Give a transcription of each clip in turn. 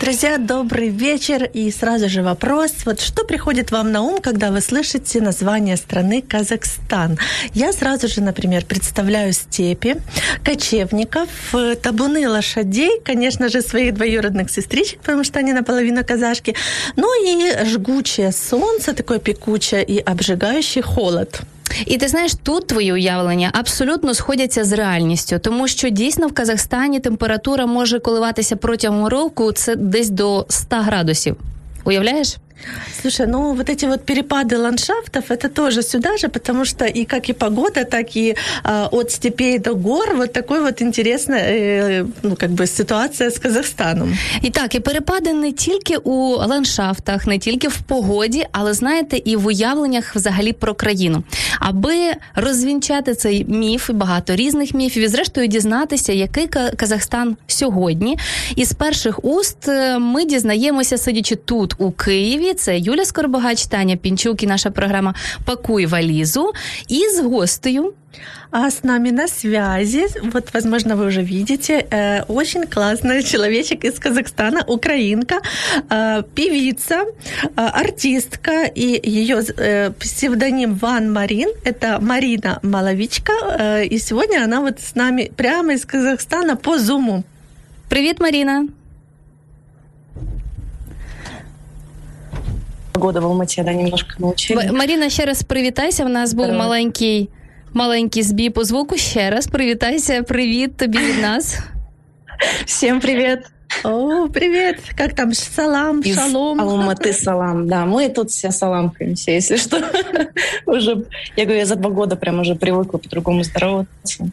Друзья, добрый вечер. И сразу же вопрос. Вот что приходит вам на ум, когда вы слышите название страны Казахстан? Я сразу же, например, представляю степи, кочевников, э, табуны лошадей, конечно же, своих двоюродных сестричек, потому что они наполовину казашки, ну и жгучее солнце, такое пекучее и обжигающий холод. І ти знаєш, тут твої уявлення абсолютно сходяться з реальністю, тому що дійсно в Казахстані температура може коливатися протягом року це десь до 100 градусів. Уявляєш? Слушай, ну вот эти вот перепады ландшафтов, это тоже сюда же, потому что и как и погода, так и а, от степей до гор вот такой вот интересная, э, ну как бы ситуация с Казахстаном. І так, і перепади не тільки у ландшафтах, не тільки в погоді, але знаєте, і в уявленнях взагалі про країну. Аби розвінчати цей міф, і багато різних міфів, і зрештою дізнатися, який Ка- Казахстан сьогодні. Із перших уст е, ми дізнаємося, сидячи тут у Києві. Це Юля Скорбогач, Таня Пінчук і наша програма Пакуй валізу. І з гостею А с нами на связи, вот, возможно, вы уже видите, э, очень классный человечек из Казахстана, украинка, э, певица, э, артистка, и ее э, псевдоним Ван Марин, это Марина Маловичка, э, и сегодня она вот с нами прямо из Казахстана по Зуму. Привіт, Маріна. Года в Алмате, да, немножко научили. М- Маріна, ще раз привітайся. В нас був Здорово. маленький. Маленький збій по звуку. Ще раз привітайся. Привіт тобі від нас. Всем привет! О, привет! Как там? Салам, Из шалом. Алматы салам. Да, мы тут все саламкаемся, если что. уже, я говорю, я за два года прям уже привыкла по-другому здороваться.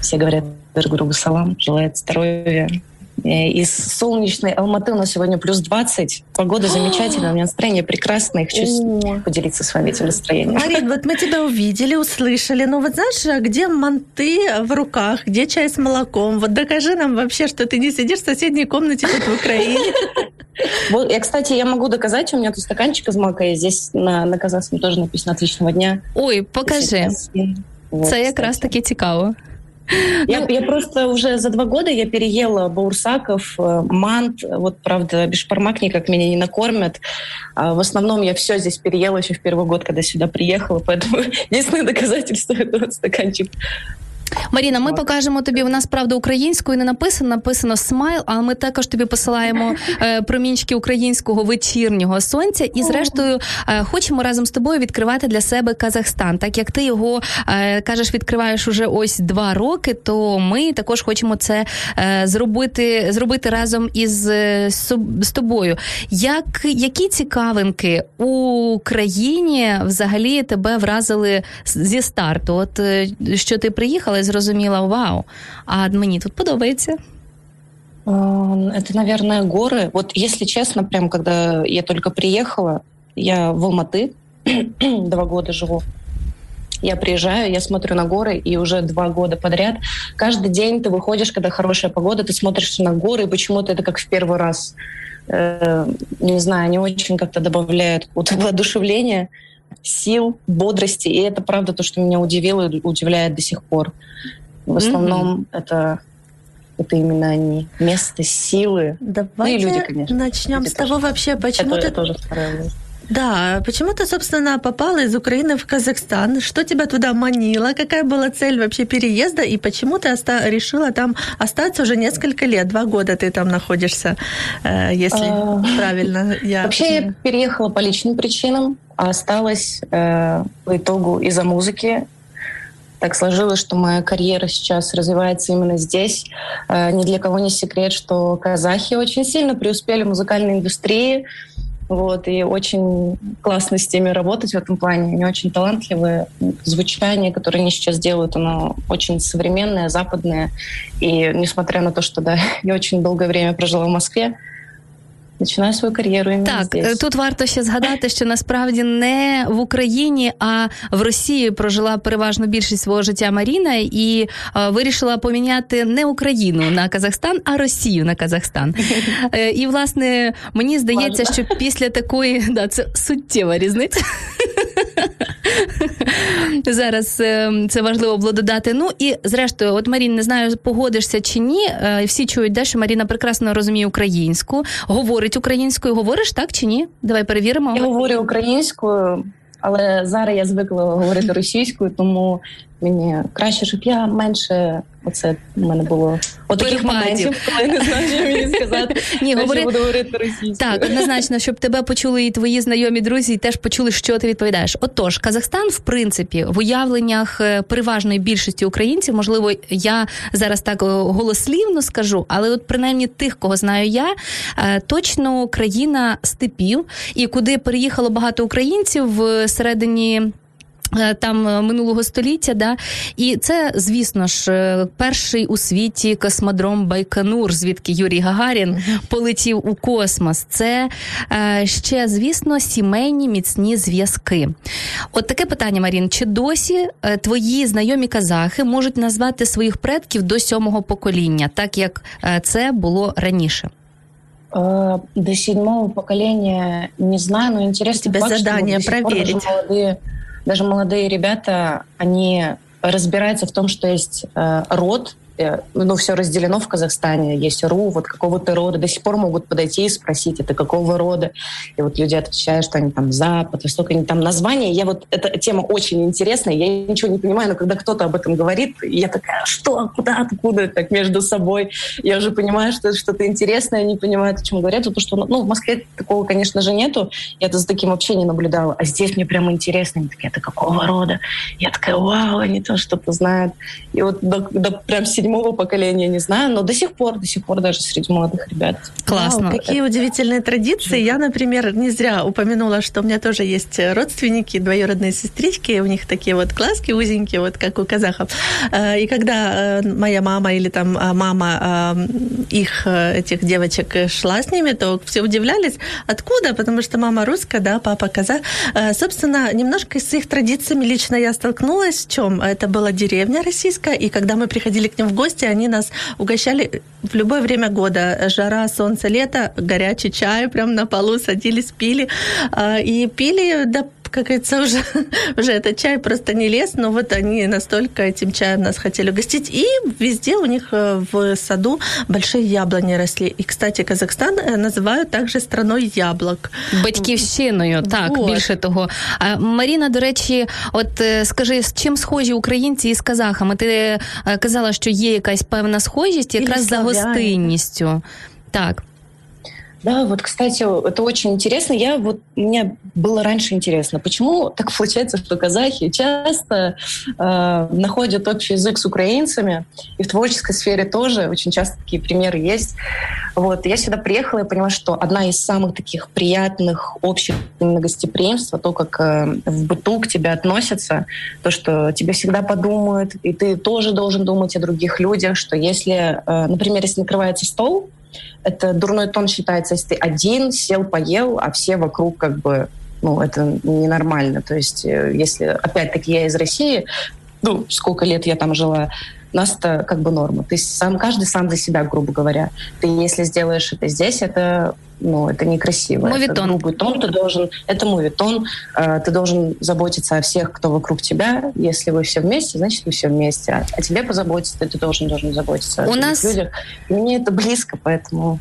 Все говорят друг другу салам, желают здоровья. Э, Из солнечной Алматы у нас сегодня плюс 20. Погода замечательная, у меня настроение прекрасное. Хочу О. поделиться с вами этим настроением. Марин, вот мы тебя увидели, услышали. Ну вот знаешь, а где манты в руках, где чай с молоком? Вот докажи нам вообще, что ты не сидишь в соседней комнате тут в Украине. Вот, я, кстати, я могу доказать, у меня тут стаканчик из молока есть. Здесь на, на казахском тоже написано «Отличного дня». Ой, покажи. Вот, Це якраз кстати. таки цікаво. Я, я просто уже за два года я переела баурсаков, э, мант. Вот, правда, бешпармак никак меня не накормят. А в основном я все здесь переела еще в первый год, когда сюда приехала. Поэтому единственное доказательство — это вот стаканчик. Маріна, ми покажемо тобі. У нас правда українською не написано, написано смайл, але ми також тобі посилаємо е, промінчики українського вечірнього сонця. І зрештою е, хочемо разом з тобою відкривати для себе Казахстан. Так як ти його е, кажеш, відкриваєш уже ось два роки, то ми також хочемо це зробити, зробити разом із з тобою. Як які цікавинки у країні взагалі тебе вразили зі старту? От що ти приїхала і зрозуміла, вау, а мені тут подобається. Эм, Это, наверное, горы. Вот если честно, прям когда я только приехала, я в Алматы два года живу. Я приезжаю, я смотрю на горы, и уже два года подряд каждый день ты выходишь, когда хорошая погода, ты смотришь на горы, и почему-то это как в первый раз. Э, Не знаю, они очень как-то добавляют какого-то воодушевления, сил, бодрости, и это правда то, что меня удивило и удивляет до сих пор. В основном это это именно они. Место силы. Давайте люди, конечно. начнем Люди с того тоже. вообще, почему Это ты... тоже встраивалась. Да, почему ты, собственно, попала из Украины в Казахстан? Что тебя туда манило? Какая была цель вообще переезда? И почему ты оста- решила там остаться уже несколько лет? Два года ты там находишься, э, если А, правильно я... Вообще я переехала по личным причинам, а осталась э, по итогу из-за музыки. Так сложилось, что моя карьера сейчас развивается именно здесь. Э, ни для кого не секрет, что казахи очень сильно преуспели в музыкальной индустрии. Вот, и очень классно с теми работать в этом плане. Они очень талантливые. Звучание, которое они сейчас делают, оно очень современное, западное. И несмотря на то, что да, я очень долгое время прожила в Москве, починаю свою кар'єру. іменно Так, здесь. тут варто ще згадати, що насправді не в Україні, а в Росії прожила переважно більшість свого життя Маріна і е, вирішила поміняти не Україну на Казахстан, а Росію на Казахстан. Е, І власне мені здається, що після такої да, це суттєва різниця. Зараз е, це важливо було додати. Ну і зрештою, от Марін, не знаю, погодишся чи ні. е, Всі чують, де, що Маріна прекрасно розуміє українську, говорить українською. Говориш так чи ні? Давай перевіримо. Я говорю українською, але зараз я звикла говорити російською, тому мені краще, щоб я менше оце в мене було от таких моментів, коли не знаю, що мені сказати. Ні, говори буду говорити російською. так, однозначно, щоб тебе почули і твої знайомі друзі, і теж почули, що ти відповідаєш. Отож, Казахстан, в принципі, в уявленнях е, переважної більшості українців, можливо, я зараз так е, голослівно скажу, але от принаймні тих, кого знаю я, е, точно країна степів, і куди переїхало багато українців в середині. Е, Там е, минулого століття, да, і це, звісно ж, е, перший у світі космодром Байконур, звідки Юрій Гагарін полетів у космос. Це ще, звісно, сімейні міцні зв'язки. От таке питання, Марін: чи досі твої знайомі казахи можуть назвати своїх предків до сьомого покоління, так як це було раніше? До седьмого поколения не знаю, но интересно. Тебе задание проверить. Даже молодые, даже молодые ребята, они разбираются в том, что есть э, род, ну, все разделено в Казахстане, есть РУ, вот какого ты рода, до сих пор могут подойти и спросить, это какого рода, и вот люди отвечают, что они там Запад, Восток, они там названия, я вот, эта тема очень интересная, я ничего не понимаю, но когда кто-то об этом говорит, я такая, что, куда, откуда, так между собой, я уже понимаю, что это что-то интересное, не понимаю, о чем говорят, потому что, ну, в Москве такого, конечно же, нету, я-то за таким вообще не наблюдала, а здесь мне прямо интересно, они такие, это какого рода? Я такая, вау, они там что-то знают. И вот до, до прям седьмого поколения не знаю, но до сих пор, до сих пор даже среди молодых ребят. Класно. Вау, какие удивительные традиции. Я, например, не зря упомянула, что у меня тоже есть родственники, двоюродные сестрички, у них такие вот глазки узенькие, вот как у казахов. Э, И когда э, моя мама или там э, мама их, этих девочек, шла с ними, то все удивлялись, откуда, потому что мама русская, да, папа казах. Собственно, немножко с их традициями лично я столкнулась. В чем? Это была деревня российская, и когда мы приходили к ним в гости, они нас угощали в любое время года. Жара, солнце, лето, горячий чай прям на полу садились, пили. А, И пили, да, как говорится, уже, уже этот чай просто не лез, но вот они настолько этим чаем нас хотели угостить. И везде у них э, в саду большие яблони росли. И, кстати, Казахстан э, называют также страной яблок. Батьківщиною, так Вот. більше того. А Маріна, до речі, от е, скажи, з чим схожі українці із казахами? Ти е, казала, що є якась певна схожість, якраз за славяни. гостинністю. Так. Да, вот, кстати, это очень интересно. Я вот мне было раньше интересно, почему так получается, что казахи часто э, находят общий язык с украинцами, и в творческой сфере тоже очень часто такие примеры есть. Вот я сюда приехала и поняла, что одна из самых таких приятных общих именно гостеприимства, то, как э, в быту к тебе относятся, то, что тебе всегда подумают, и ты тоже должен думать о других людях, что если, э, например, если накрывается стол, это дурной тон считается, если ты один сел, поел, а все вокруг как бы, ну, это ненормально. То есть, э, если, опять-таки, я из России, ну, сколько лет я там жила, у нас это как бы норма. Ты сам, каждый сам за себя, грубо говоря. Ты, если сделаешь это здесь, это, ну, это некрасиво. Это Мовитон. грубый тон, ты должен, это мовитон, э, ты должен заботиться о всех, кто вокруг тебя. Если вы все вместе, значит, вы все вместе. А, а тебе позаботиться, ты должен, должен заботиться о У нас- людях. И мне это близко, поэтому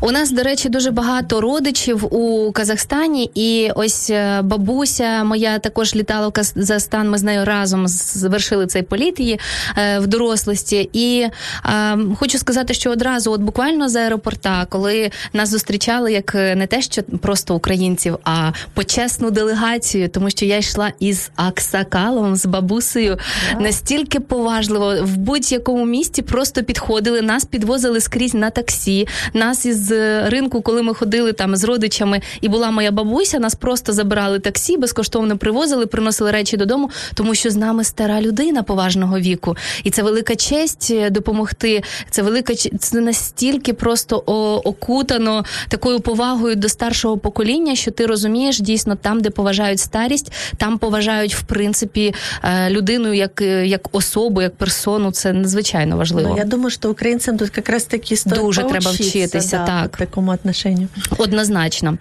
У нас, до речі, дуже багато родичів у Казахстані, і ось е, бабуся моя також літала в Казахстан. Ми з нею разом завершили цей політ її е, в дорослості. І е, хочу сказати, що одразу, от буквально з аеропорта, коли нас зустрічали як е, не те, що просто українців, а почесну делегацію, тому що я йшла із Аксакалом, з бабусею, настільки поважливо в будь-якому місті просто підходили, нас підвозили скрізь на таксі, нас із з ринку, коли ми ходили там з родичами, і була моя бабуся, нас просто забирали таксі, безкоштовно привозили, приносили речі додому, тому що з нами стара людина поважного віку, і це велика честь е, допомогти. Це велика це настільки просто окутано такою повагою до старшого покоління, що ти розумієш дійсно там, де поважають старість, там поважають в принципі е, людину як як особу, як персону. Це надзвичайно важливо. Ну, я думаю, що українцям тут якраз таки стоїть дуже треба вчитися. Да, так такому отношенню. однозначно.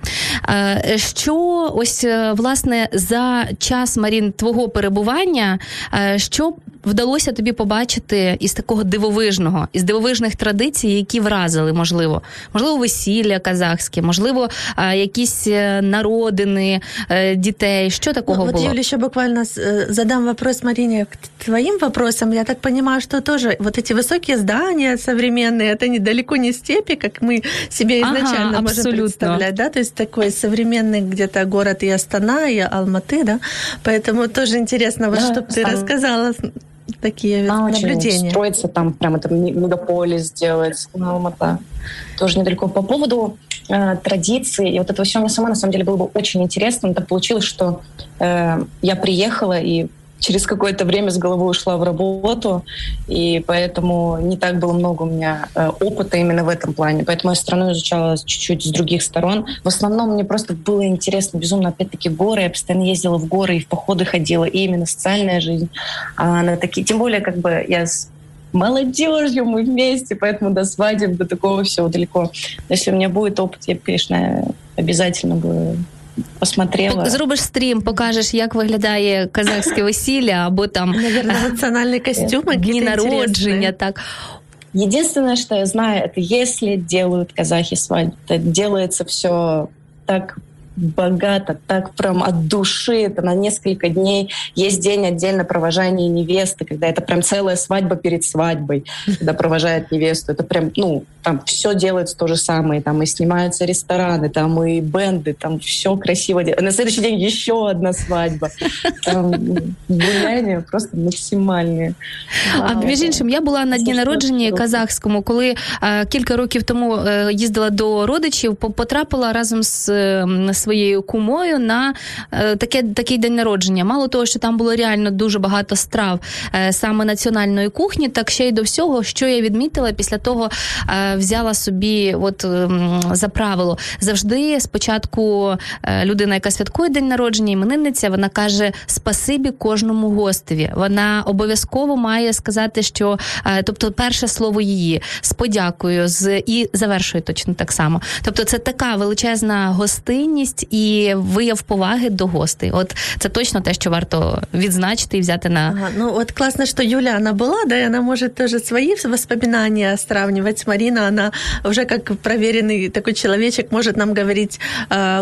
Що ось власне за час Марін твого перебування, що вдалося тобі побачити із такого дивовижного, із дивовижних традицій, які вразили, можливо, можливо, весілля казахське, можливо, якісь е, народини е, дітей. Що такого ну, было? Вот, Юля, еще буквально э, задам вопрос Марине к твоим вопросам. Я так понимаю, что тоже вот эти высокие здания современные, это недалеко не степи, как мы себе изначально ага, можем представлять, да, то есть такой современный где-то город и Астана, и Алматы, да, поэтому тоже интересно, вот да, что ты рассказала такие а, наблюдения. Строится там прям это мегаполис делается, Алмата. Тоже недалеко. По поводу э, традиций и вот этого всего мне сама на самом деле было бы очень интересно. Так получилось, что э, я приехала и через какое-то время с головой ушла в работу, и поэтому не так было много у меня э, опыта именно в этом плане. Поэтому я страну изучала чуть-чуть с других сторон. В основном мне просто было интересно безумно, опять-таки, горы. Я постоянно ездила в горы и в походы ходила, и именно социальная жизнь. А на такие, тем более, как бы я с молодежью мы вместе, поэтому до свадеб, до такого всего далеко. Если у меня будет опыт, я, конечно, обязательно бы посмотрела. Зробиш стрім, покажеш, як виглядає казахське весілля, або там Наверное, национальные костюмы, дні народження. Так. Единственное, что я знаю, это если делают казахи свадьбу, это делается все так богато, так прям от души. Это на несколько дней. Есть день отдельно провожания невесты, когда это прям целая свадьба перед свадьбой, когда провожают невесту. Это прям, ну, там все делается то же самое. Там и снимаются рестораны, там и бенды, там все красиво. На следующий день еще одна свадьба. Там гуляння просто максимальні. А між іншим, я була на дні народження казахському, коли а, кілька років тому а, їздила до родичів, потрапила разом з, з своєю кумою на е, таке такий день народження. Мало того, що там було реально дуже багато страв е, саме національної кухні, так ще й до всього, що я відмітила після того, е, взяла собі, от ем, за правило, завжди спочатку людина, яка святкує день народження, іменинниця, вона каже спасибі кожному гостеві. Вона обов'язково має сказати, що тобто, перше слово її з подякою, з і завершує точно так само. Тобто, це така величезна гостинність гідність і вияв поваги до гостей. От це точно те, що варто відзначити і взяти на ага, ну от классно, что Юля она была, да, и она может тоже свои воспоминания сравнивать с Мариной. Она уже как проверенный такой человечек может нам говорить,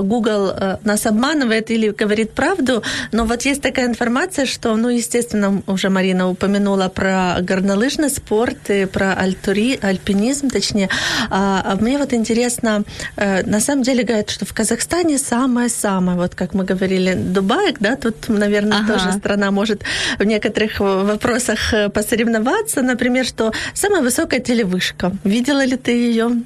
Google нас обманывает или говорит правду. Но вот есть такая информация, что, ну, естественно, уже Марина упомянула про горнолыжный спорт и про альтури, альпинизм, точнее. А мне вот интересно, на самом деле говорят, что в Казахстане самое-самое, вот как мы говорили, Дубай, да, тут, наверное, ага. тоже страна может в некоторых вопросах э, посоревноваться, например, что самая высокая телевышка. Видела ли ты ее?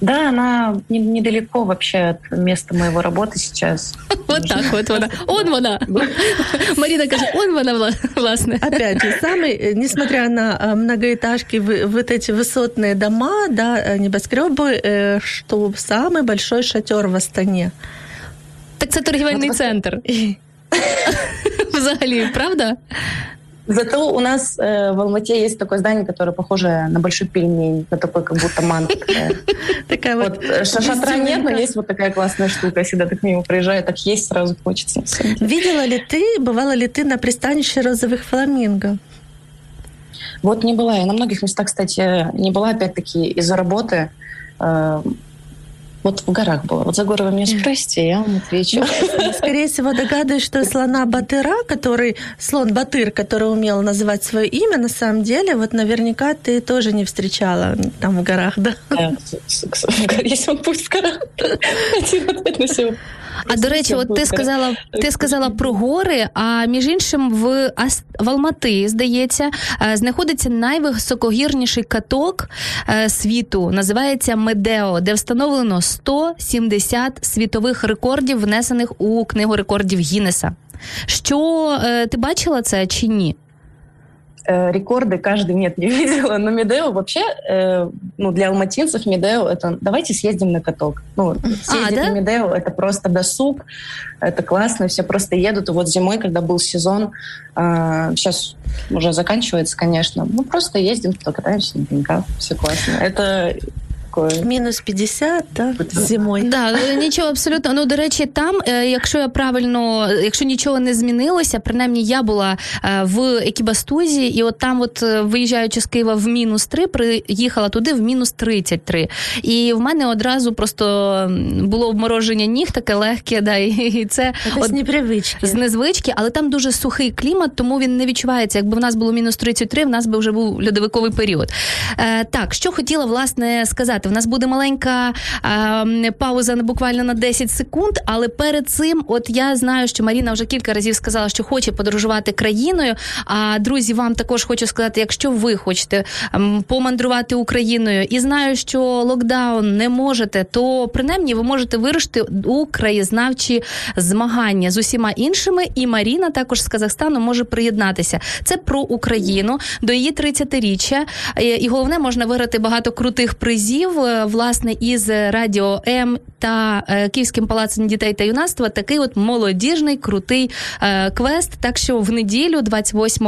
Да, она недалеко вообще от места моего работы сейчас. Вот так вот она. Он вона. Марина каже, он вона, власне. Опять же, самый, э, несмотря на э, многоэтажки, вот эти высотные дома, да, э, небоскребы, что самый большой шатер в Астане. Так це торгівельний центр. Взагалі, правда? Зато у нас э, в Алмате есть такое здание, которое похоже на большой пельмень, на такой как будто манта такая. вот э, шатра нет, но есть вот такая классная штука. Всегда так мимо проезжаю, так есть сразу хочется. Видела ли ты, бывала ли ты на пристанище розовых фламинго? Вот не была. Я на многих местах, кстати, не была, опять-таки, из-за работы. Вот в горах было. Вот за горы вы меня спросите, я вам отвечу. Ну, скорее всего, догадываюсь, что слона Батыра, который, слон Батыр, который умел называть свое имя, на самом деле, вот наверняка ты тоже не встречала там в горах, да? Если он пусть в горах, один ответ на все А до речі, от ти сказала, ти сказала про гори. А між іншим, в в Алмати, здається, е, знаходиться найвисокогірніший каток е, світу. Називається Медео, де встановлено 170 світових рекордів, внесених у книгу рекордів Гіннеса. Що е, ти бачила це чи ні? Э, рекорды каждый нет не видела, но Медео вообще, э, ну, для алматинцев Медео это давайте съездим на каток. Ну, а, съездить а, да? на Медео это просто досуг, это классно, все просто едут. И вот зимой, когда был сезон, э, сейчас уже заканчивается, конечно, ну, просто ездим, катаемся на пеньках, все классно. Это такое. Мінус 50, так, зимою. Да, нічого абсолютно. Ну, до речі, там, е, якщо я правильно, якщо нічого не змінилося, принаймні я була е, в Екібастузі, і от там, от е, виїжджаючи з Києва в мінус 3, приїхала туди в мінус 33. І в мене одразу просто було обмороження ніг таке легке, да, і це от, з непривички. З незвички, але там дуже сухий клімат, тому він не відчувається. Якби в нас було мінус 33, в нас би вже був льодовиковий період. Е, Так, що хотіла власне сказати сказати. В нас буде маленька е, пауза буквально на 10 секунд. Але перед цим, от я знаю, що Маріна вже кілька разів сказала, що хоче подорожувати країною. А друзі, вам також хочу сказати, якщо ви хочете ем, помандрувати Україною і знаю, що локдаун не можете, то принаймні ви можете вирушити у краєзнавчі змагання з усіма іншими. І Маріна також з Казахстану може приєднатися. Це про Україну до її 30-річчя. Е, і головне можна виграти багато крутих призів власне із радіо М та е, Київським палацем дітей та юнацтва такий от молодіжний крутий е, квест. Так що в неділю, 28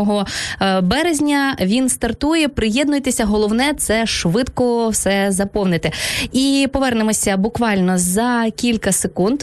е, березня, він стартує. Приєднуйтеся, головне це швидко все заповнити. І повернемося буквально за кілька секунд.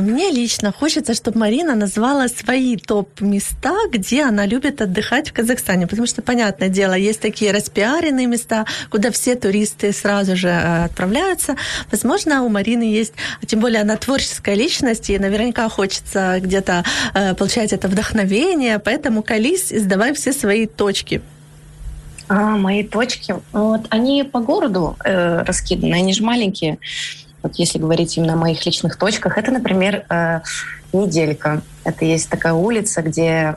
Мне лично хочется, чтобы Марина назвала свои топ-места, где она любит отдыхать в Казахстане. Потому что, понятное дело, есть такие распиаренные места, куда все туристы сразу же э, отправляются. Возможно, у Марины есть, тем более она творческая личность, и наверняка хочется где-то э, получать это вдохновение. Поэтому колись и сдавай все свои точки. А, мои точки, вот они по городу э, раскиданы, они же маленькие вот если говорить именно о моих личных точках, это, например, э, неделька. Это есть такая улица, где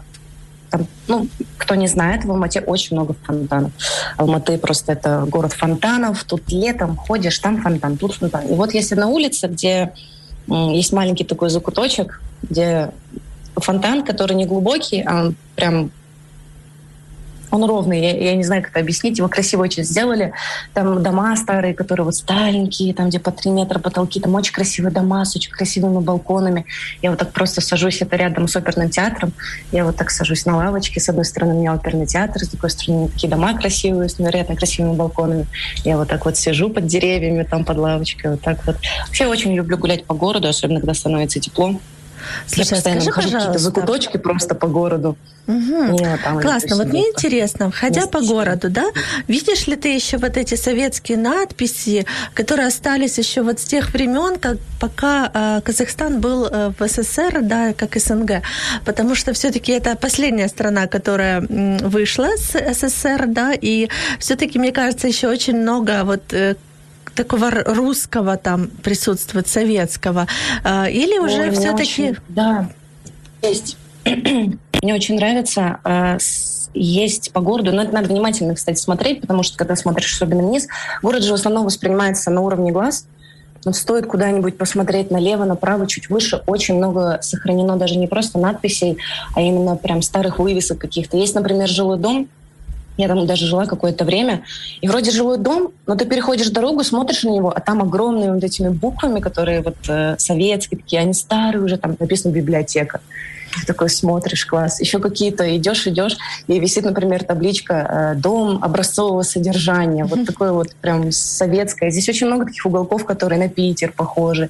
там, ну, кто не знает, в Алмате очень много фонтанов. Алматы просто это город фонтанов. Тут летом ходишь, там фонтан, тут фонтан. И вот есть одна улица, где есть маленький такой закуточек, где фонтан, который не глубокий, а он прям он ровный, я, я не знаю, как это объяснить, его красиво очень сделали. Там дома старые, которые вот старенькие, там, где по 3 метра потолки, там очень красивые дома с очень красивыми балконами. Я вот так просто сажусь, это рядом с оперным театром, я вот так сажусь на лавочке, с одной стороны у меня оперный театр, с другой стороны такие дома красивые, с невероятно красивыми балконами. Я вот так вот сижу под деревьями, там под лавочкой, вот так вот. Вообще очень люблю гулять по городу, особенно когда становится тепло. Слушай, я постоянно скажи, какие-то закуточки просто по городу. Угу. там Классно. Вот мне интересно, ходя по городу, да, видишь ли ты еще вот эти советские надписи, которые остались еще вот с тех времен, как пока э, Казахстан был э, в СССР, да, как СНГ, потому что все-таки это последняя страна, которая вышла с СССР, да, и все-таки мне кажется еще очень много вот э, такого русского там присутствует, советского? А, или уже все-таки... Да, есть. Мне очень нравится а, есть по городу, но это надо внимательно, кстати, смотреть, потому что когда смотришь особенно вниз, город же в основном воспринимается на уровне глаз, но стоит куда-нибудь посмотреть налево, направо, чуть выше, очень много сохранено даже не просто надписей, а именно прям старых вывесок каких-то. Есть, например, жилой дом, я там даже жила какое-то время. И вроде жилой дом, но ты переходишь дорогу, смотришь на него, а там огромные вот этими буквами, которые вот э, советские такие, они старые уже, там написано библиотека. такой смотришь, класс. Еще какие-то идешь, идешь, и висит, например, табличка э, «Дом образцового содержания». Вот такое вот прям советское. Здесь очень много таких уголков, которые на Питер похожи.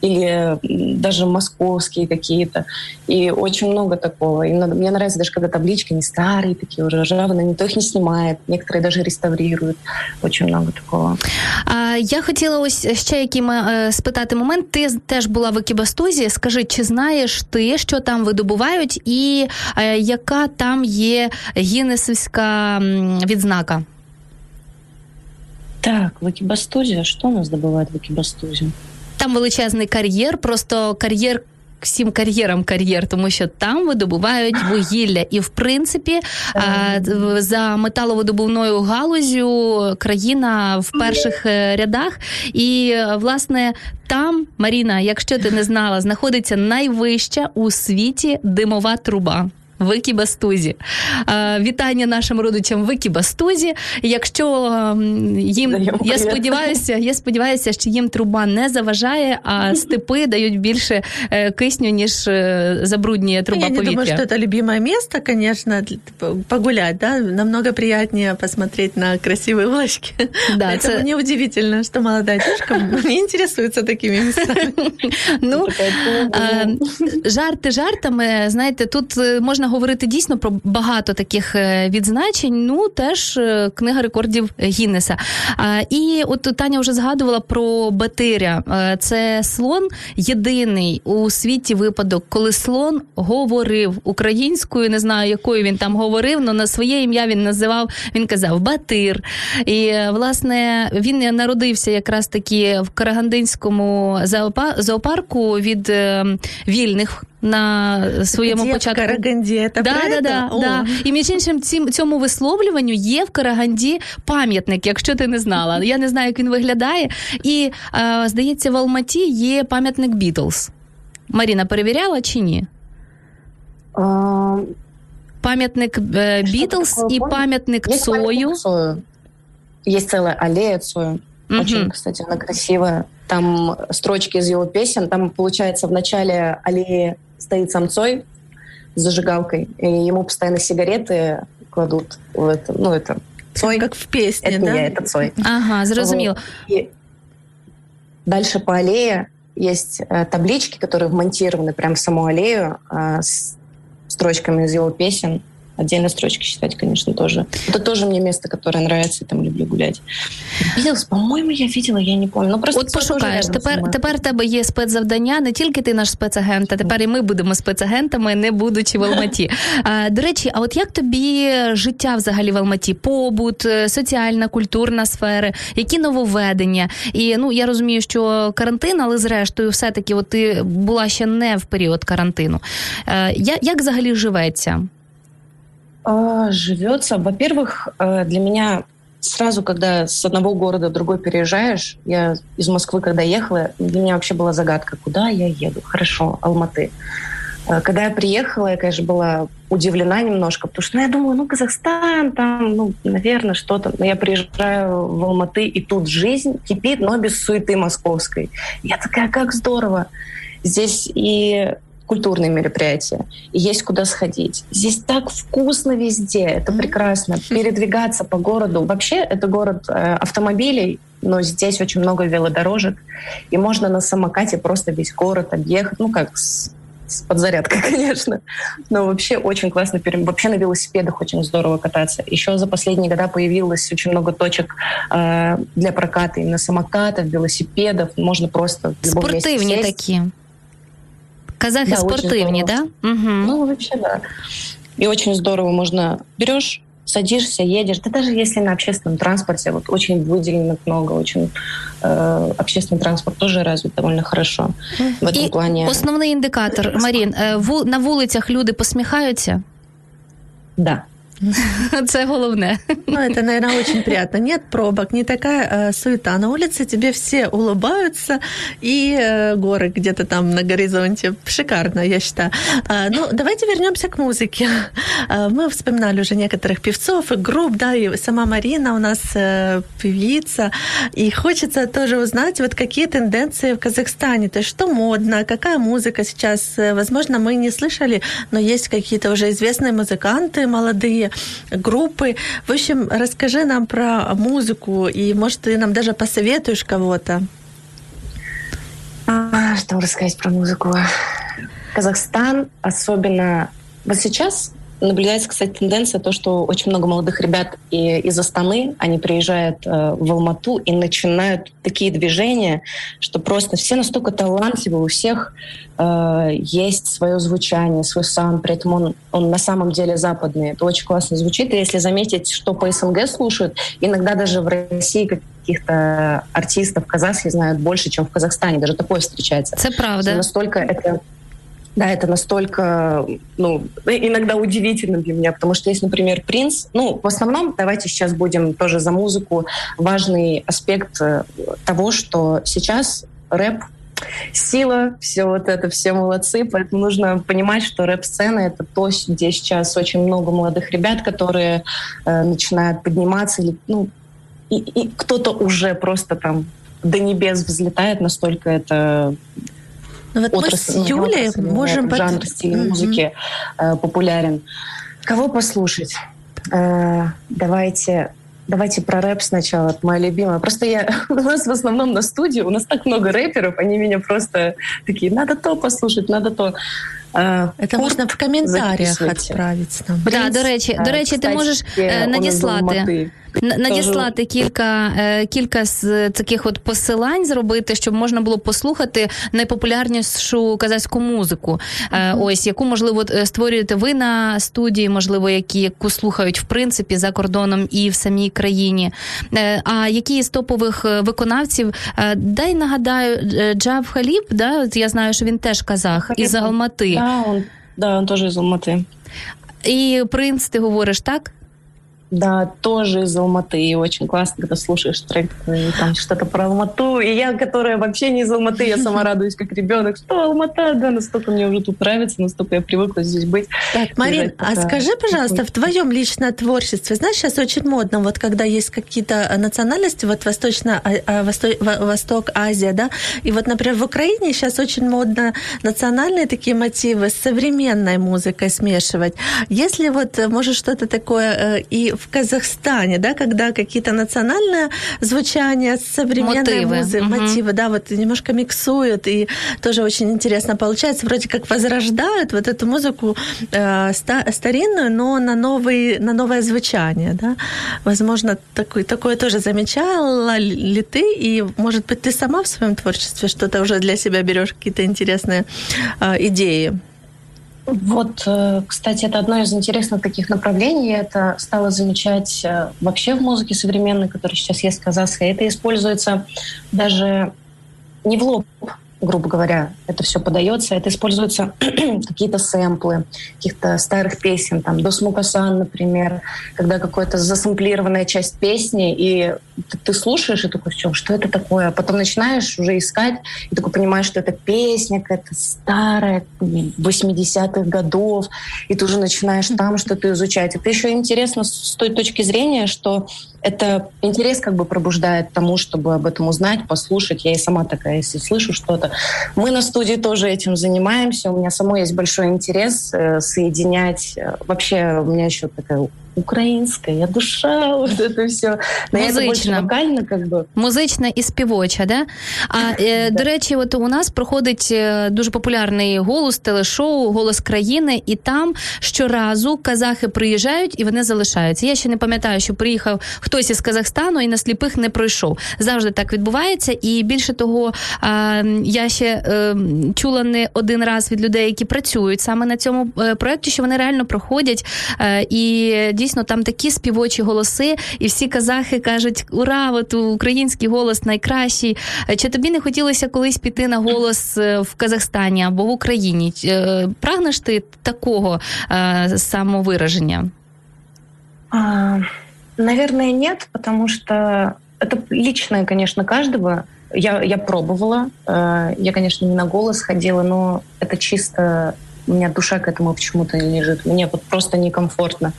Или даже московские какие-то. И очень много такого. И мне нравится даже, когда таблички не старые, такие уже ржавые, никто их не снимает. Некоторые даже реставрируют. Очень много такого. А, Я хотіла ось ще який спитати момент. Ти теж була в Екібастузі. Скажи, чи знаєш ти, що там видобувають, і е, яка там є гіннесівська відзнака? Так, в Екібастузі. Що у нас добувають в Екібастузі? Там величезний кар'єр, просто кар'єр всім кар'єрам кар'єр, тому що там видобувають вугілля, і в принципі за металовидобувною галузю країна в перших е, рядах. І власне там Маріна, якщо ти не знала, знаходиться найвища у світі димова труба в Екібастузі. Вітання нашим родичам в Екібастузі. Якщо ем, їм я сподіваюся, я сподіваюся, що їм труба не заважає, а степи дають більше е, кисню, ніж е, забруднює труба я повітря. Я не думаю, что это любимое место, конечно, погулять, да, намного приятнее посмотреть на красивые улочки. Да, Поэтому це... мне удивительно, что молодая девушка не интересуется такими местами. Ну, жарти жартами, знаєте, тут е, можна говорити дійсно про багато таких е, відзначень. Ну теж е, книга рекордів Гіннеса. І от Таня вже згадувала про Батиря. Е, це слон єдиний у світі випадок, коли слон говорив українською. Не знаю, якою він там говорив, але на своє ім'я він називав. Він казав Батир. І власне він народився якраз таки в Карагандинському зоопарку від вільних на своєму Где початку. Караганді, це да, да, да, да. І між іншим, цім, цьому висловлюванню є в Караганді пам'ятник, якщо ти не знала. Я не знаю, як він виглядає. І е, здається, в Алматі є пам'ятник Бітлз. Маріна перевіряла чи ні? А... Пам'ятник Бітлз і пам'ятник Есть Цою. Цою. Есть целая аллея Цою. Очень, кстати, она красивая. Там строчки из его песен. Там, получается, в начале аллеи стоит сам Цой с зажигалкой, и ему постоянно сигареты кладут в это, ну, это Цой. Как в песне, это да? я, это Цой. Ага, зрозуміло. И дальше по аллее есть э, таблички, которые вмонтированы прямо в саму аллею э, с строчками из его песен. Отдельно строчки читать, конечно, тоже. Это тоже мне место, которое нравится, там люблю гулять. Бітлз, по-моєму, я видела, я не помню. Ну, просто От пошукаєш. Тепер тепер тебе є спецзавдання. Не тільки ти наш спецагент, а тепер і ми будемо спецагентами, не будучи в Алматі. А, До речі, а от як тобі життя взагалі в Алматі? Побут, соціальна, культурна сфери, які нововведення? І ну я розумію, що карантин, але зрештою, все таки, от ти була ще не в період карантину. Як, як взагалі живеться? Живется. Во-первых, для меня сразу, когда с одного города в другой переезжаешь, я из Москвы, когда ехала, для меня вообще была загадка, куда я еду. Хорошо, Алматы. Когда я приехала, я, конечно, была удивлена немножко, потому что ну, я думаю, ну, Казахстан, там, ну, наверное, что-то. Но я приезжаю в Алматы, и тут жизнь кипит, но без суеты московской. Я такая, как здорово. Здесь и культурные мероприятия, и есть куда сходить. Здесь так вкусно везде, это прекрасно. Передвигаться по городу. Вообще это город э, автомобилей, но здесь очень много велодорожек, и можно на самокате просто весь город объехать, ну как с, с подзарядкой, конечно. Но вообще очень классно. Вообще на велосипедах очень здорово кататься. Еще за последние года появилось очень много точек э, для проката именно самокатов, велосипедов. Можно просто в любом Спортивные такие. Казахи да, спортивні, да? Угу. Ну, вообще, да. И очень здорово можно... Берешь, садишься, едешь. Да даже если на общественном транспорте, вот очень выделено много, очень э, общественный транспорт тоже развит довольно хорошо в этом І плане. Основний індикатор, Марін, на вулицях люди посміхаються? Да. Це головне. Ну, это, наверное, очень приятно. Нет пробок, не такая э, суета. На улице тебе все улыбаются, и э, горы где-то там на горизонте. Шикарно, я считаю. А, ну, давайте вернемся к музыке. А, мы вспоминали уже некоторых певцов и групп, да, и сама Марина у нас э, певица. И хочется тоже узнать, вот какие тенденции в Казахстане, то есть что модно, какая музыка сейчас. Э, возможно, мы не слышали, но есть какие-то уже известные музыканты молодые, группы. В общем, расскажи нам про музыку, и, может, ты нам даже посоветуешь кого-то. А, что рассказать про музыку? Казахстан, особенно вот сейчас наблюдается, кстати, тенденция то, что очень много молодых ребят и из Астаны, они приезжают э, в Алмату и начинают такие движения, что просто все настолько талантливы, у всех э, есть свое звучание, свой саунд, при этом он, он на самом деле западный. Это очень классно звучит. И если заметить, что по СНГ слушают, иногда даже в России каких-то артистов казахских знают больше, чем в Казахстане. Даже такое встречается. Это правда. Настолько это да, это настолько, ну, иногда удивительно для меня, потому что есть, например, Принц. Ну, в основном, давайте сейчас будем тоже за музыку. Важный аспект э, того, что сейчас рэп сила, все вот это, все молодцы, поэтому нужно понимать, что рэп-сцена — это то, где сейчас очень много молодых ребят, которые э, начинают подниматься, или, ну, и, и кто-то уже просто там до небес взлетает, настолько это ну, вот отрасль, мы с Юлей отрасль, можем... Жанр под... стиля mm-hmm. музыки э, популярен. Кого послушать? Э, давайте Давайте про рэп сначала, это моя любимая. Просто я у нас в основном на студии, у нас так много рэперов, они меня просто такие, надо то послушать, надо то. Это можна в коментарях відправити нам. Да, до речі, до речі, ти можеш надіслати Надіслати кілька е, кілька з таких от посилань зробити, щоб можна було послухати найпопулярнішу казацьку музику. Mm-hmm. Ось яку можливо е, створюєте ви на студії, можливо, які яку слухають в принципі за кордоном і в самій країні. А які з топових виконавців дай нагадаю, Джаб Халіб, да, я знаю, що він теж казах із Алмати. Да, он, да, он теж із Алмати. І принц, ти говориш так? Да, тоже из Алматы. И очень классно, когда слушаешь трек, и там что-то про Алмату. И я, которая вообще не из Алматы, я сама радуюсь как ребенок, что Алмата, да, настолько мне уже тут нравится, настолько я привыкла здесь быть. Так, Марин, а скажи, пожалуйста, в твоем личном творчестве, знаешь, сейчас очень модно, вот когда есть какие-то национальности, вот Восточно, а, а, Восток, Восток, Азия, да, и вот, например, в Украине сейчас очень модно национальные такие мотивы с современной музыкой смешивать. Если вот, может, что-то такое э, и в Казахстане, да, когда какие-то национальные звучания, современные мотивы, музы, угу. мотивы, да, вот немножко миксуют, и тоже очень интересно получается, вроде как возрождают вот эту музыку э, старинную, но на, новый, на новое звучание, да. Возможно, такое, такое тоже замечала ли ты, и, может быть, ты сама в своем творчестве что-то уже для себя берешь, какие-то интересные э, идеи? Вот, э, кстати, это одно из интересных таких направлений. Я это стала замечать э, вообще в музыке современной, которая сейчас есть казахская. Это используется даже не в лоб, грубо говоря, это все подается, это используются какие-то сэмплы, каких-то старых песен, там, до Смукасан, например, когда какая-то засэмплированная часть песни, и ты, ты слушаешь и такой, все, что это такое? А потом начинаешь уже искать, и такой понимаешь, что это песня какая-то старая, 80-х годов, и ты уже начинаешь там что-то изучать. Это еще интересно с той точки зрения, что это интерес как бы пробуждает тому, чтобы об этом узнать, послушать. Я и сама такая, если слышу что-то. Мы на студии тоже этим занимаемся. У меня самой есть большой интерес э, соединять. Э, вообще у меня еще такая українська душа, вот это все. Музична. вокально, как бы. Музична і співоча, да? А е, до речі, от у нас проходить е, дуже популярний голос телешоу Голос країни, і там щоразу казахи приїжджають і вони залишаються. Я ще не пам'ятаю, що приїхав хтось із Казахстану і на сліпих не пройшов. Завжди так відбувається. І більше того, я ще е, чула не один раз від людей, які працюють саме на цьому проєкті, що вони реально проходять і дійсно там такі співочі голоси, і всі казахи кажуть: Ура! От український голос найкращий. Чи тобі не хотілося колись піти на голос е, в Казахстані або в Україні? Е, прагнеш ти такого е, самовираження? А, наверное, нет, потому что это личное, конечно, каждого. Я, я пробовала. Э, я, конечно, не на голос ходила, но это чисто... У меня душа к этому почему-то не лежит. Мне вот просто некомфортно.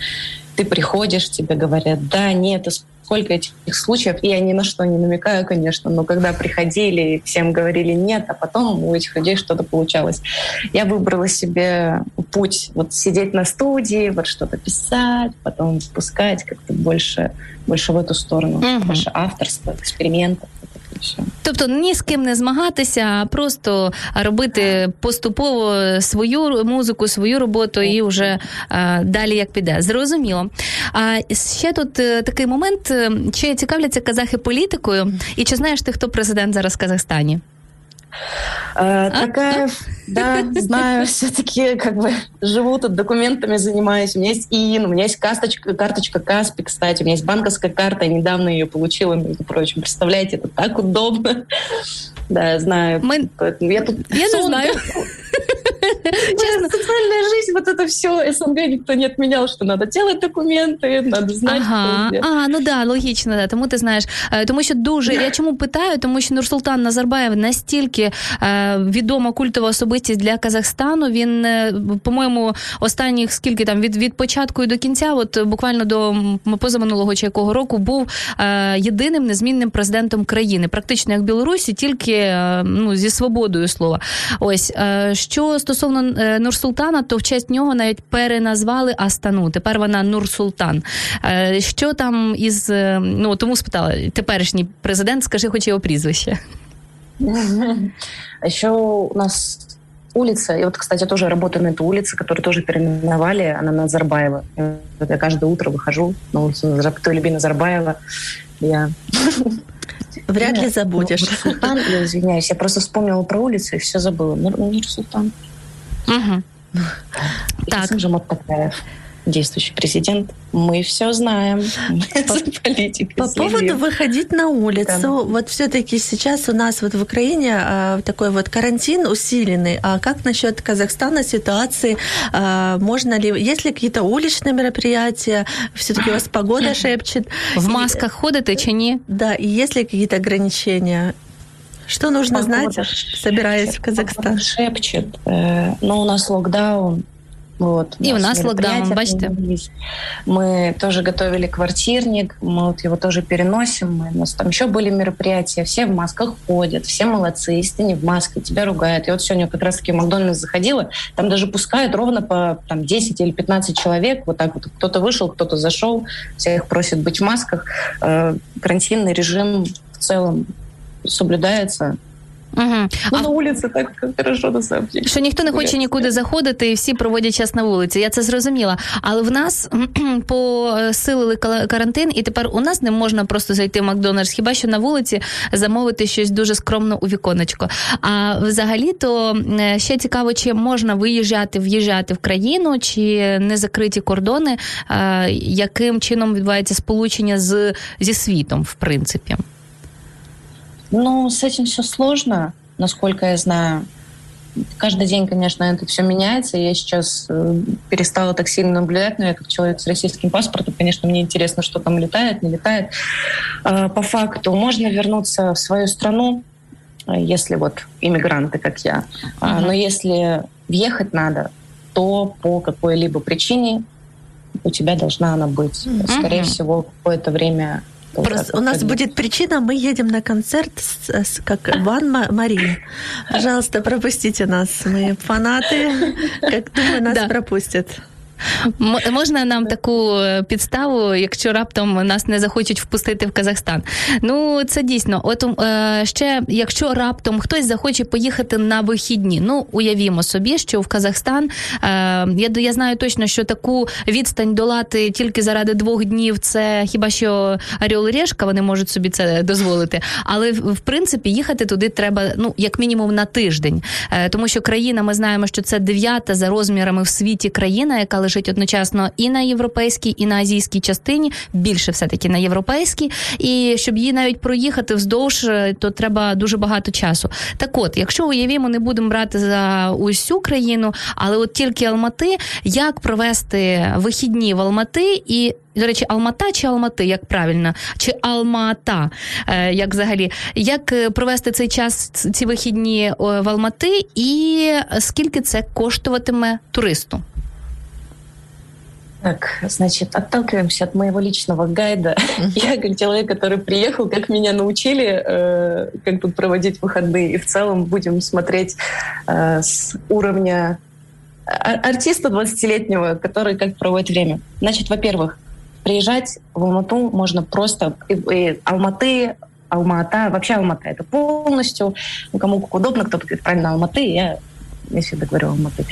Ты приходишь, тебе говорят, да, нет, сколько этих случаев, я ни на что не намекаю, конечно, но когда приходили, всем говорили нет, а потом у этих людей что-то получалось. Я выбрала себе путь вот сидеть на студии, вот что-то писать, потом спускать как-то больше, больше в эту сторону, угу. больше авторства, экспериментов все. Тобто ні з ким не змагатися, а просто робити поступово свою музику, свою роботу і вже а, далі як піде. Зрозуміло. А ще тут е, такий момент: е, чи цікавляться казахи політикою, і чи знаєш ти, хто президент зараз в Казахстані? Э, такая, да, знаю, все-таки как бы живу тут документами занимаюсь. У меня есть ИИН, у меня есть карточка, карточка Каспи, кстати, у меня есть банковская карта, я недавно ее получила, между прочим. Представляете, это так удобно. Да, знаю. Мы... Я тут... Я не знаю. Честно. Социальная жизнь, вот это все, СНГ никто не отменял, что надо делать документи, надо знати. Ага. А, ну да, логічно, да. Тому ти знаєш. Е, тому що дуже я чому питаю, тому що Нурсултан Назарбаєв настільки е, відома культова особистість для Казахстану. Він, е, по-моєму, останніх скільки там від від початку і до кінця, от буквально до позаминулого чи якого року, був е, єдиним незмінним президентом країни, практично як Білорусі, тільки е, ну зі свободою слова. Ось що стосовно е, Нурсултана, то в честь нього навіть переназвали Астану. Тепер вона Нурсултан. Е, що там із е, ну тому спитала теперішній президент, скажи, хоч його прізвище. Еще у нас улица, и вот, кстати, тоже работаю на эту улицу, которую тоже переименовали, она Назарбаева. Вот я каждое утро выхожу на улицу Назарбаева, Назарбаева. Я Вряд ли забудешь. Нур-Султан, я извиняюсь, я просто вспомнила про улицу и все забыла. Нур-Султан. Угу. Так. Жамат Токаев действующий президент. Мы все знаем. По, по поводу выходить на улицу, вот все-таки сейчас у нас вот в Украине а, такой вот карантин усиленный. А как насчет Казахстана ситуации? А, можно ли, есть ли какие-то уличные мероприятия? Все-таки у вас погода шепчет. В масках ходите чи ні? Да, и есть ли какие-то ограничения? Что нужно погода знать, собираясь в Казахстан? Шепчет, э, но у нас локдаун, вот, и у нас, локдаун, бачите? Мы тоже готовили квартирник, мы вот его тоже переносим. Мы, у нас там еще были мероприятия, все в масках ходят, все молодцы. Если ты не в маске, тебя ругают. Я вот сегодня как раз-таки в Макдональдс заходила, там даже пускают ровно по там, 10 или 15 человек. Вот так вот кто-то вышел, кто-то зашел, всех просят быть в масках. Э, карантинный режим в целом соблюдается. Угу. Ну, а... На вулиці так хорошо на самом. Що ніхто не хоче нікуди заходити, і всі проводять час на вулиці. Я це зрозуміла. Але в нас посилили карантин, і тепер у нас не можна просто зайти в Макдональдс, хіба що на вулиці замовити щось дуже скромно у віконечко. А взагалі-то е, ще цікаво, чи можна виїжджати, в'їжджати в країну, чи не закриті кордони, яким чином відбувається сполучення з зі світом, в принципі. Ну, с этим все сложно, насколько я знаю. Каждый день, конечно, это все меняется. Я сейчас э, перестала так сильно наблюдать, но я как человек с российским паспортом, конечно, мне интересно, что там летает, не летает. А, по факту можно вернуться в свою страну, если вот иммигранты, как я. Uh-huh. Но если въехать надо, то по какой-либо причине у тебя должна она быть. Скорее всего, какое-то время Просто у нас будет причина, мы едем на концерт с, с, как Ван Мария. Пожалуйста, пропустите нас, мы фанаты. Как думаю, нас да. пропустят. Можна нам таку е, підставу, якщо раптом нас не захочуть впустити в Казахстан? Ну це дійсно. От е, ще якщо раптом хтось захоче поїхати на вихідні, ну уявімо собі, що в Казахстан е, я я знаю точно, що таку відстань долати тільки заради двох днів, це хіба що Орел і Решка, вони можуть собі це дозволити. Але в принципі їхати туди треба ну як мінімум на тиждень, тому що країна, ми знаємо, що це дев'ята за розмірами в світі країна, яка лежить лежить одночасно і на європейській, і на азійській частині. Більше все таки на європейській. І щоб її навіть проїхати вздовж, е, то треба дуже багато часу. Так, от, якщо уявімо, не будемо брати за усю країну, але от тільки Алмати, як провести вихідні в Алмати і до речі, Алмата чи Алмати, як правильно, чи Алмата, е, як взагалі, як е, провести цей час, ці вихідні в Алмати, і скільки це коштуватиме туристу? Так, значит, отталкиваемся от моего личного гайда. Я, как человек, который приехал, как меня научили, э, как тут проводить выходные, и в целом будем смотреть э, с уровня артиста 20-летнего, который как проводит время. Значит, во-первых, Приезжать в Алмату можно просто... И, и Алматы, Алмата, вообще Алмата, это полностью, ну, кому как удобно, кто-то говорит правильно Алматы, я, я всегда говорю Алматы.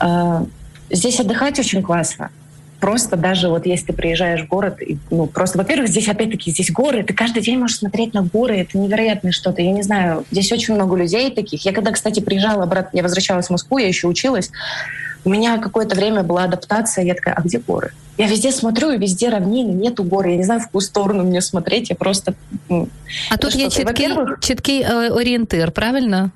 А, здесь отдыхать очень классно Просто даже вот если ты приезжаешь в город, и, ну, просто, во-первых, здесь опять-таки, здесь горы, ты каждый день можешь смотреть на горы, это невероятное что-то. Я не знаю, здесь очень много людей таких. Я когда, кстати, приезжала обратно, я возвращалась в Москву, я еще училась, у меня какое-то время была адаптация, я такая, а где горы? Я везде смотрю, и везде равнины, нету гор, я не знаю, в какую сторону мне смотреть, я просто... Ну, а тут є чіткий, чіткий э, ориентир, правильно?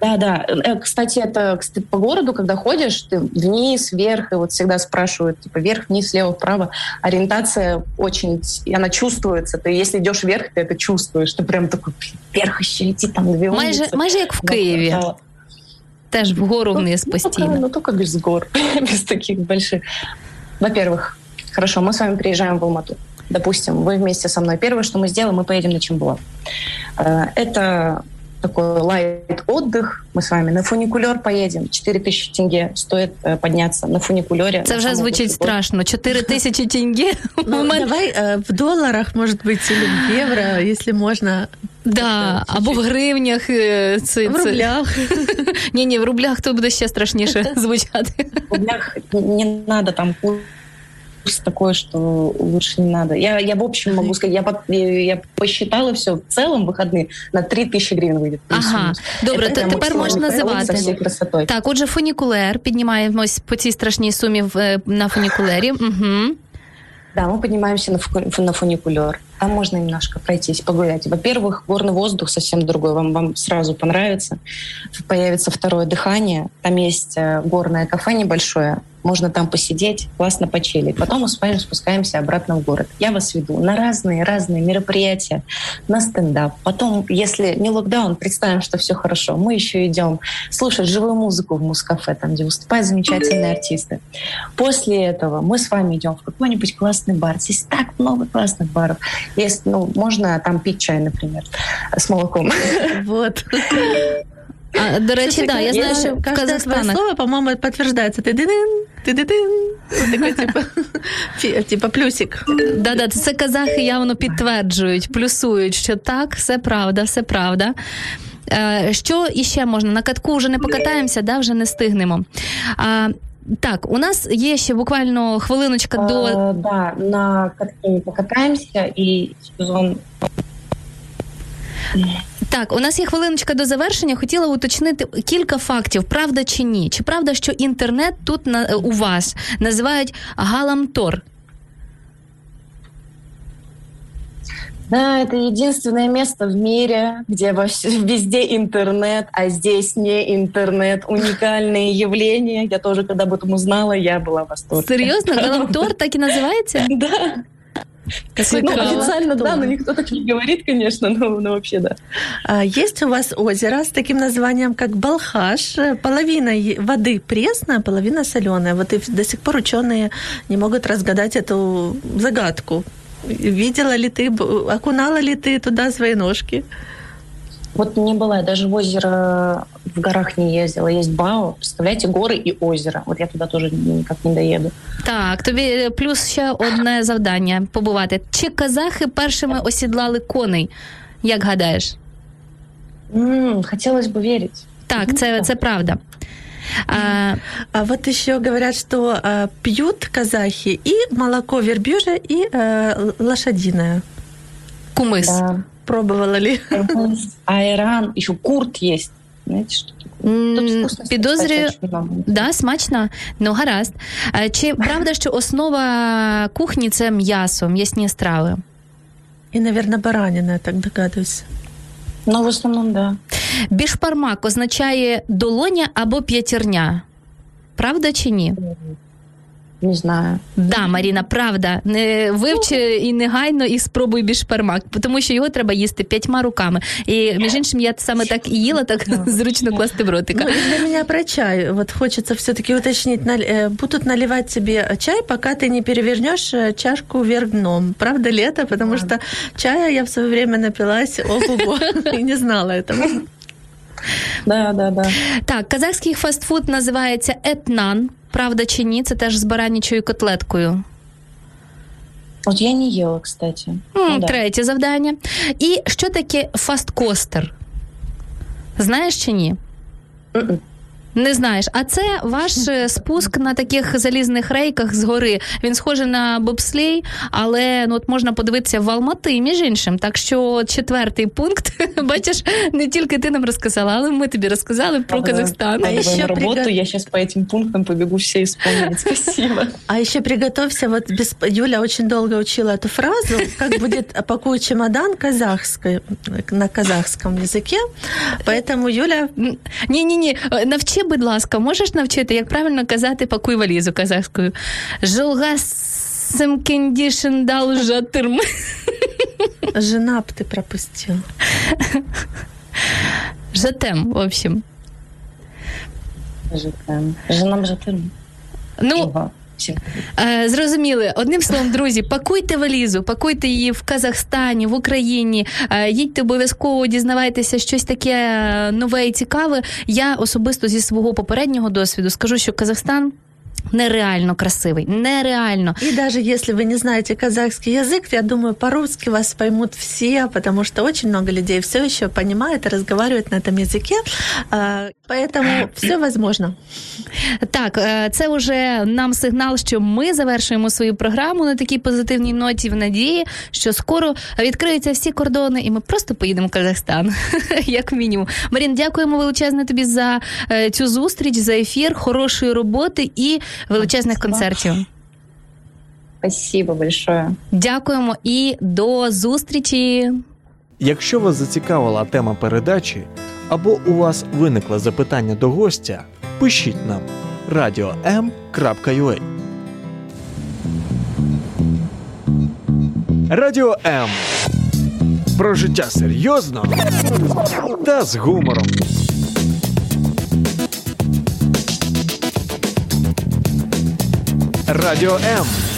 Да, да. Э, кстати, это кстати, по городу, когда ходишь, ты вниз, вверх, и вот всегда спрашивают, типа, вверх, вниз, слева, вправо. Ориентация очень, она чувствуется. Ты, если идешь вверх, ты это чувствуешь. Ты прям такой, вверх еще идти, там две майже, улицы. Майже як в Києві. Теж вгору вниз ну, постійно. Ну, только без гор, без таких больших. Во-первых, хорошо, мы с вами приезжаем в Алмату. Допустим, вы вместе со мной. Первое, что мы сделаем, мы поедем на Чембулат. Э, это такой лайт отдых. Мы с вами на фуникулер поедем. 4 тысячи тенге стоит э, подняться на фуникулере. Это уже звучит страшно. 4 тысячи тенге? Ну, давай э, в долларах, может быть, или в евро, если можно. Да, або в гривнях. Це, в рублях. Ні, ні, в рублях то буде ще страшніше звучати. В рублях не надо там курс такой, что лучше не надо. Я, я в общем могу сказать, я, я посчитала все в целом выходные на 3 тисячі гривень вийде. Ага, добре, Це тепер можна називати. Так, отже, фунікулер, піднімаємось по цій страшній сумі на фунікулері. Угу. Да, мы поднимаемся на, фу- на фуникулер. Там можно немножко пройтись, погулять. Во-первых, горный воздух совсем другой, вам, вам сразу понравится. Появится второе дыхание. Там есть э, горное кафе небольшое, можно там посидеть, классно почилить. Потом мы с вами спускаемся обратно в город. Я вас веду на разные-разные мероприятия, на стендап. Потом, если не локдаун, представим, что все хорошо, мы еще идем слушать живую музыку в мускафе, там, где выступают замечательные артисты. После этого мы с вами идем в какой-нибудь классный бар. Здесь так много классных баров. Есть, ну, можно там пить чай, например, с молоком. Вот. А, до речі, да, я знаю, що в Казахстанах... слово, по-моему, подтверждается. Ты дин ти дин Такий, типу, типу плюсик. Да-да, це казахи явно підтверджують, плюсують, що так, все правда, все правда. Е, що іще можна? На катку вже не покатаємося, да, вже не стигнемо. А, так, у нас є ще буквально хвилиночка до. А, да, на катку не покатаємося і сезон так, у нас є хвилиночка до завершення. Хотіла уточнити кілька фактів, правда чи ні? Чи правда, що інтернет тут на у вас називають Галамтор? Да, это единственное место в мире, где везде интернет, а здесь не интернет. Уникальное явление. Я тоже, когда об этом узнала, я была в восторге. Серьезно? Галамтор так и называется? Да. Какой ну, официально, да, но никто так не говорит, конечно, но, но вообще да. А, есть у вас озеро с таким названием, как Балхаш. Половина воды пресная, половина соленая. Вот и до сих пор ученые не могут разгадать эту загадку. Видела ли ты, окунала ли ты туда свои ножки? Вот не была, я даже в озеро в горах не ездила. Есть Бао, представляете, горы и озеро. Вот я туда тоже никак не доеду. Так, тобі плюс ще одне завдання побувати. Чи казахи першими осідлали коней? Як гадаєш? Mm, хотелось бы верить. Так, це, це правда. А, а вот еще говорят, что а, пьют казахи и молоко верблюжье, и а, лошадиное. Кумыс. Да. Пробовала ли? Айран, еще курт есть. Знаете, что такое? Тут вкусности, Підозрюю, да, смачно? Ну, гаразд. Чи правда, що основа кухні це м'ясо, м'ясні страви? И, наверное, баранина, я так догадываюсь. Ну, в основном, да. Бішпармак означає долоня або п'ятірня. Правда чи ні? Не знаю. Да, Маріна, правда. Не вивчи і негайно і спробуй бішпармак, тому що його треба їсти п'ятьма руками. І між іншим, я саме так і їла, так зручно класти в ротика. Ну, и для меня про чай. Вот хочется все-таки уточнить. наль- э, Будут наливать тебе чай, пока ты не перевернешь э, чашку вверх дном. Правда ли это? Потому что чая я в свое время напилась ого-го и не знала этого. Да, да, да. Так, казахський фастфуд називається етнан. Правда чи ні? Це теж з баранячою котлеткою. Вот я не ела, кстати. М, Ну, да. Третє завдання. І що таке фасткостер? Знаєш чи ні? Мгм. Не знаєш, а це ваш е, спуск на таких залізних рейках з гори. Він схожий на бобслей, але ну от можна подивитися в Алмати, між іншим. Так що четвертий пункт, бачиш, не тільки ти нам розказала, але ми тобі розказали про Ага. Казахстан. А Надо еще на работу, приго- я сейчас по этим пунктам побегу все исполнять. Спасибо. А еще приготовься, вот без... Юля очень долго учила эту фразу, как будет «пакуй чемодан» казахской, на казахском языке. Поэтому Юля Ні, ні, э, ні. Будь ласка, можеш навчити, як правильно казати пакуй валізу казахською. Жолга симкендішен дал жатирм. жена б ти пропустила. Жатем, в общем. Жатем. Женам житаем. Ну, Ага. Всем. Е, зрозуміли. Одним словом, друзі, пакуйте валізу, пакуйте її в Казахстані, в Україні. Е, їдьте обов'язково, дізнавайтеся щось таке нове і цікаве. Я особисто зі свого попереднього досвіду скажу, що Казахстан Нереально красивий, нереально. И даже если вы не знаете казахский язык, я думаю, по-русски вас поймут все, потому что очень много людей все еще понимают и разговаривают на этом языке. А, Поэтому все возможно. Так, е, це вже нам сигнал, що ми завершуємо свою програму на такій позитивній ноті в надії, що скоро відкриються всі кордони, і ми просто поїдемо в Казахстан, як мінімум. Марін, дякуємо величезне тобі за е, цю зустріч, за ефір, хорошої роботи і величезних концертів. Спасибо большое. Дякуємо і до зустрічі. Якщо вас зацікавила тема передачі або у вас виникло запитання до гостя, пишіть нам radio.m.ua Радіо М. Про життя серйозно та з гумором. Радіо М.